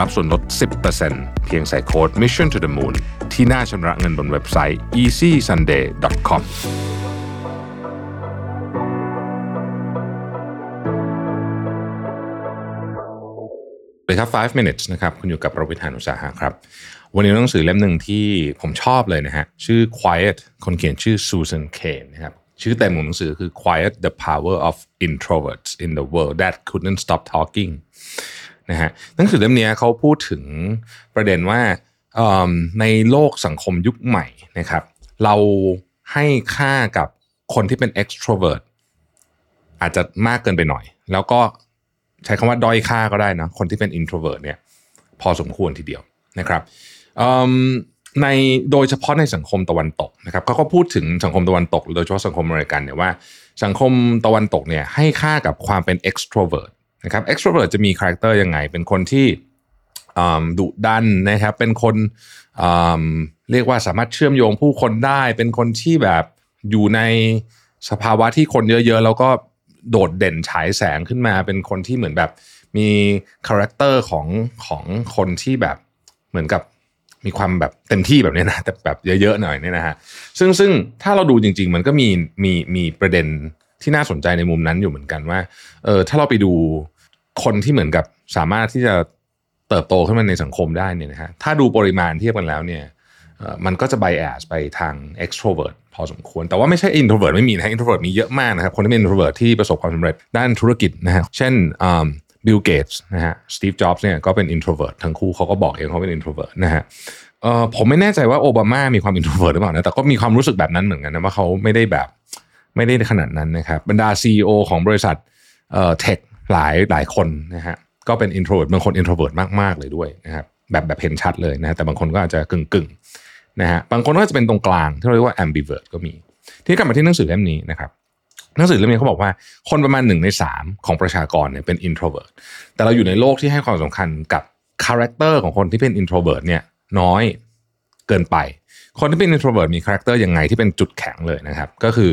รับส่วนลด 10%เพียงใส่โค้ด Mission to the Moon ที่หน้าชำระเงินบนเว็บไซต์ easysunday.com เลยครับ 5 minutes นะครับ คุณอยู่กับประวิทยานุสาหะครับ วันนี้หนังสือเล่มหนึ่งที่ผมชอบเลยนะฮะ ชื่อ Quiet คนเขียนชื่อ Susan Cain นะครับ ชื่อเต็มของหนังสือคือ Quiet the Power of Introverts in the World That Couldn't Stop Talking นะฮะหนังสือเล่มนี้เขาพูดถึงประเด็นว่าในโลกสังคมยุคใหม่นะครับ เราให้ค่ากับคนที่เป็น extrovert อาจจะมากเกินไปหน่อย แล้วก็ใช้คำว่าด้อยค่าก็ได้นะคนที่เป็น introvert เนี่ยพอสมควรทีเดียวนะครับในโดยเฉพาะในสังคมตะวันตกนะครับเขาก็พูดถึงสังคมตะวันตก โดยเฉพาะสังคมอเมริกันเนี่ยว่าสังคมตะวันตกเนี่ยให้ค่ากับความเป็น extrovert นะครับ extrovert จะมีคาแรคเตอร์ยังไง เป็นคนที่ดุดันนะครับ เป็นคนเรียกว่าสามารถเชื่อมโยงผู้คนได้ เป็นคนที่แบบอยู่ในสภาวะที่คนเยอะๆ แล้วก็โดดเด่นฉายแสงขึ้นมา เป็นคนที่เหมือนแบบมีคาแรคเตอร์ของของคนที่แบบเหมือนกับมีความแบบเต็มที่แบบนี้นะแต่แบบเยอะๆหน่อยเนี่ยนะฮะซึ่งซึ่งถ้าเราดูจริง ๆ มันก็มีมีมีประเด็น ที่น่าสนใจในมุมนั้นอยู่เหมือนกันว่าเออถ้าเราไปดูคนที่เหมือนกับสามารถที่จะเติบโตขึ้นมาในสังคมได้เนี่ยนะฮะถ้าดูปริมาณเทียบกันแล้วเนี่ยมันก็จะ bias ไปทาง extrovert พอสมควร แต่ว่าไม่ใช่ introvert ไม่มีนะ introvert มีเยอะมากนะครับ คนที่เป็น introvert ที่ประสบความสำเร็จด้านธุรกิจนะฮะเช่นบิลเกตส์นะฮะสตีฟจ็อบส์เนี่ยก็เป็น introvert ทั้งคู่เขาก็บอกเองเขาเป็น introvert นะฮะผมไม่แน่ใจว่าโอบามามีความ introvert หรือเปล่านะแต่ก็มีความรู้สึกแบบนั้นเหมือนกันนะว่าเขาไม่ได้แบบ ไม่ได้ขนาดนั้นนะครับบรรดา CEO ของบริษัทเอ่อ tech หลายหลายคนนะฮะก็เป็น introvert บางคน introvert มากๆเลยด้วยนะครับแบบแบบเห็นชัดเลยนะแต่บางคนก็อาจจะกึ่งๆนะฮะบางคนก็จะเป็นตรงกลางที่เราเรียกว่า ambivert ก็มี ที่กลับมาที่หนังสือเล่มนี้นะครับหนังสือเล่มนี้เขาบอกว่าคนประมาณหนึ่งในสามของประชากรเนี่ยเป็น introvert แต่เราอยู่ในโลกที่ให้ความสำคัญกับคาแรคเตอร์ของคนที่เป็น introvert เนี่ยน้อยเกินไป คนที่เป็น introvert มีคาแรคเตอร์ยังไงที่เป็นจุดแข็งเลยนะครับ ก็คือ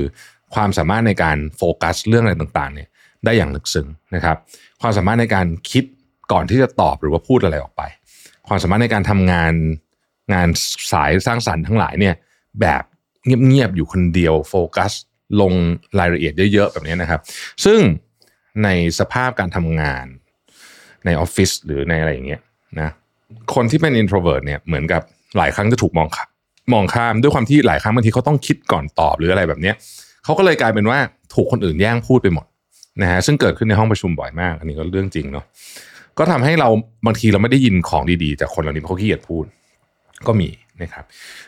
ความสามารถในการโฟกัสเรื่องอะไรต่างๆเนี่ยได้อย่างลึกซึ้งนะครับ ความสามารถในการคิดก่อนที่จะตอบหรือว่าพูดอะไรออกไป ความสามารถในการทำงานงานสายสร้างสรรค์ทั้งหลายเนี่ยแบบเงียบๆอยู่คนเดียวโฟกัสลงรายละเอียดเยอะๆแบบนี้นะครับ ซึ่งในสภาพการทำงานในออฟฟิศหรือในอะไรอย่างเงี้ยนะคนที่เป็น introvert เนี่ยเหมือนกับหลายครั้งจะถูกมองข้ามมองข้ามด้วยความที่หลายครั้งบางทีเขาต้องคิดก่อนตอบหรืออะไรแบบเนี้ย เขาก็เลยกลายเป็นว่าถูกคนอื่นแย่งพูดไปหมดนะฮะซึ่งเกิดขึ้นในห้องประชุมบ่อยมาก อันนี้ก็เรื่องจริงเนาะก็ทำให้เราบางทีเราไม่ได้ยินของดีๆจากคนเหล่านี้เพราะเขาขี้เกียจพูดก็มีนะครับ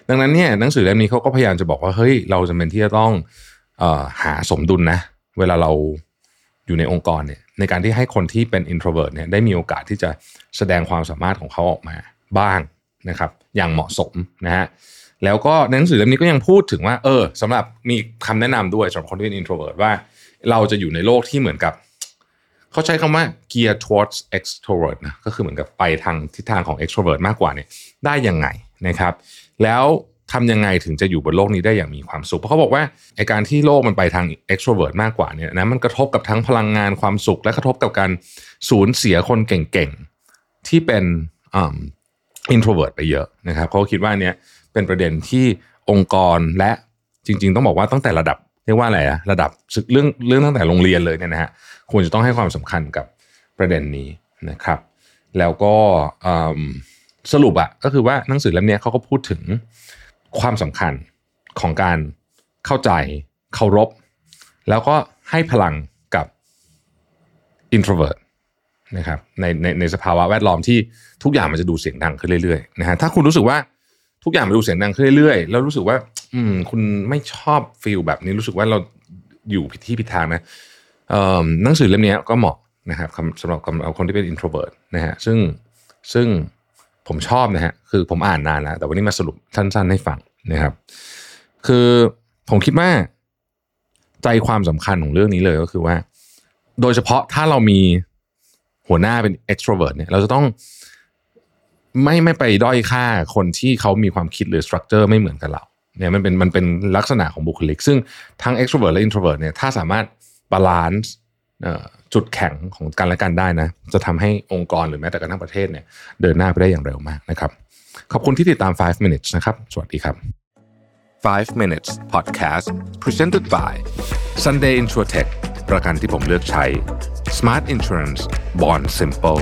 ดังนั้นเนี่ยหนังสือเล่มนี้เขาก็พยายามจะบอกว่าเฮ้ยเราจำเป็นที่จะต้องออหาสมดุลนะ เวลาเราอยู่ในองค์กรเนี่ยในการที่ให้คนที่เป็น introvert เนี่ยได้มีโอกาสที่จะแสดงความสามารถของเขาออกมาบ้างนะครับ อย่างเหมาะสมนะฮะ แล้วก็ในหนังสือเล่มนี้ก็ยังพูดถึงว่า เออสำหรับมีคำแนะนำด้วยสำหรับคนที่เป็น introvert ว่า เราจะอยู่ในโลกที่เหมือนกับ เขาใช้คำว่า gear towards extrovert นะก็คือเหมือนกับไปทางทิศทางของ extrovert มากกว่าเนี่ยได้ยังไงนะครับ แล้วทำยังไงถึงจะอยู่บนโลกนี้ได้อย่างมีความสุข เพราะเขาบอกว่าไอการที่โลกมันไปทาง extrovert มากกว่าเนี่ยนะมันกระทบกับทั้งพลังงานความสุข และกระทบกับการสูญเสียคนเก่งๆที่เป็นอ่า introvert ไปเยอะนะครับเขาคิดว่าเนี่ย เป็นประเด็นที่องค์กรและจริง ๆ ต้องบอกว่าตั้งแต่ระดับเรียกว่าอะไรอะระดับเรื่องเรื่องตั้งแต่โรงเรียนเลยเนี่ยนะฮะควรจะต้องให้ความสำคัญกับประเด็นนี้นะครับ แล้วก็สรุปอะก็คือว่าหนังสือเล่มนี้เขาก็พูดถึงความสำคัญของการเข้าใจเคารพ แล้วก็ให้พลังกับ introvert นะครับในในในสภาวะแวดล้อมที่ทุกอย่างมันจะดูเสียงดังขึ้นเรื่อยๆนะฮะถ้าคุณรู้สึกว่า ทุกอย่างมันดูเสียงดังขึ้นเรื่อยๆแล้วรู้สึกว่า อืม คุณไม่ชอบฟีลแบบนี้รู้สึกว่าเราอยู่ผิดที่ผิดทางนะหนังสือเล่มนี้ก็เหมาะนะครับสำหรับสำหรับคนที่เป็น introvert นะฮะซึ่งซึ่งผมชอบนะฮะคือผมอ่านนานแล้ว แต่วันนี้มาสรุปสั้น ๆ ให้ฟังนะครับ คือผมคิดว่าใจความสำคัญของเรื่องนี้เลยก็คือว่า โดยเฉพาะถ้าเรามีหัวหน้าเป็น extrovert เนี่ยเราจะต้อง ไม่ไม่ไปด้อยค่าคนที่เขามีความคิดหรือ structure ไม่เหมือนกับเราเนี่ยมันเป็นมันเป็นลักษณะของบุคลิก ซึ่งทั้ง extrovert และ introvert เนี่ยถ้าสามารถบาลานซ์จุดแข็งของกันและกันได้นะ จะทำให้องค์กรหรือแม้แต่กระทั่งประเทศเนี่ยเดินหน้าไปได้อย่างเร็วมากนะครับ ขอบคุณที่ติดตาม 5 minutes นะครับ สวัสดีครับ 5 minutes podcast presented by Sunday Insurtech ประกันที่ผมเลือกใช้ Smart Insurance Bond Simple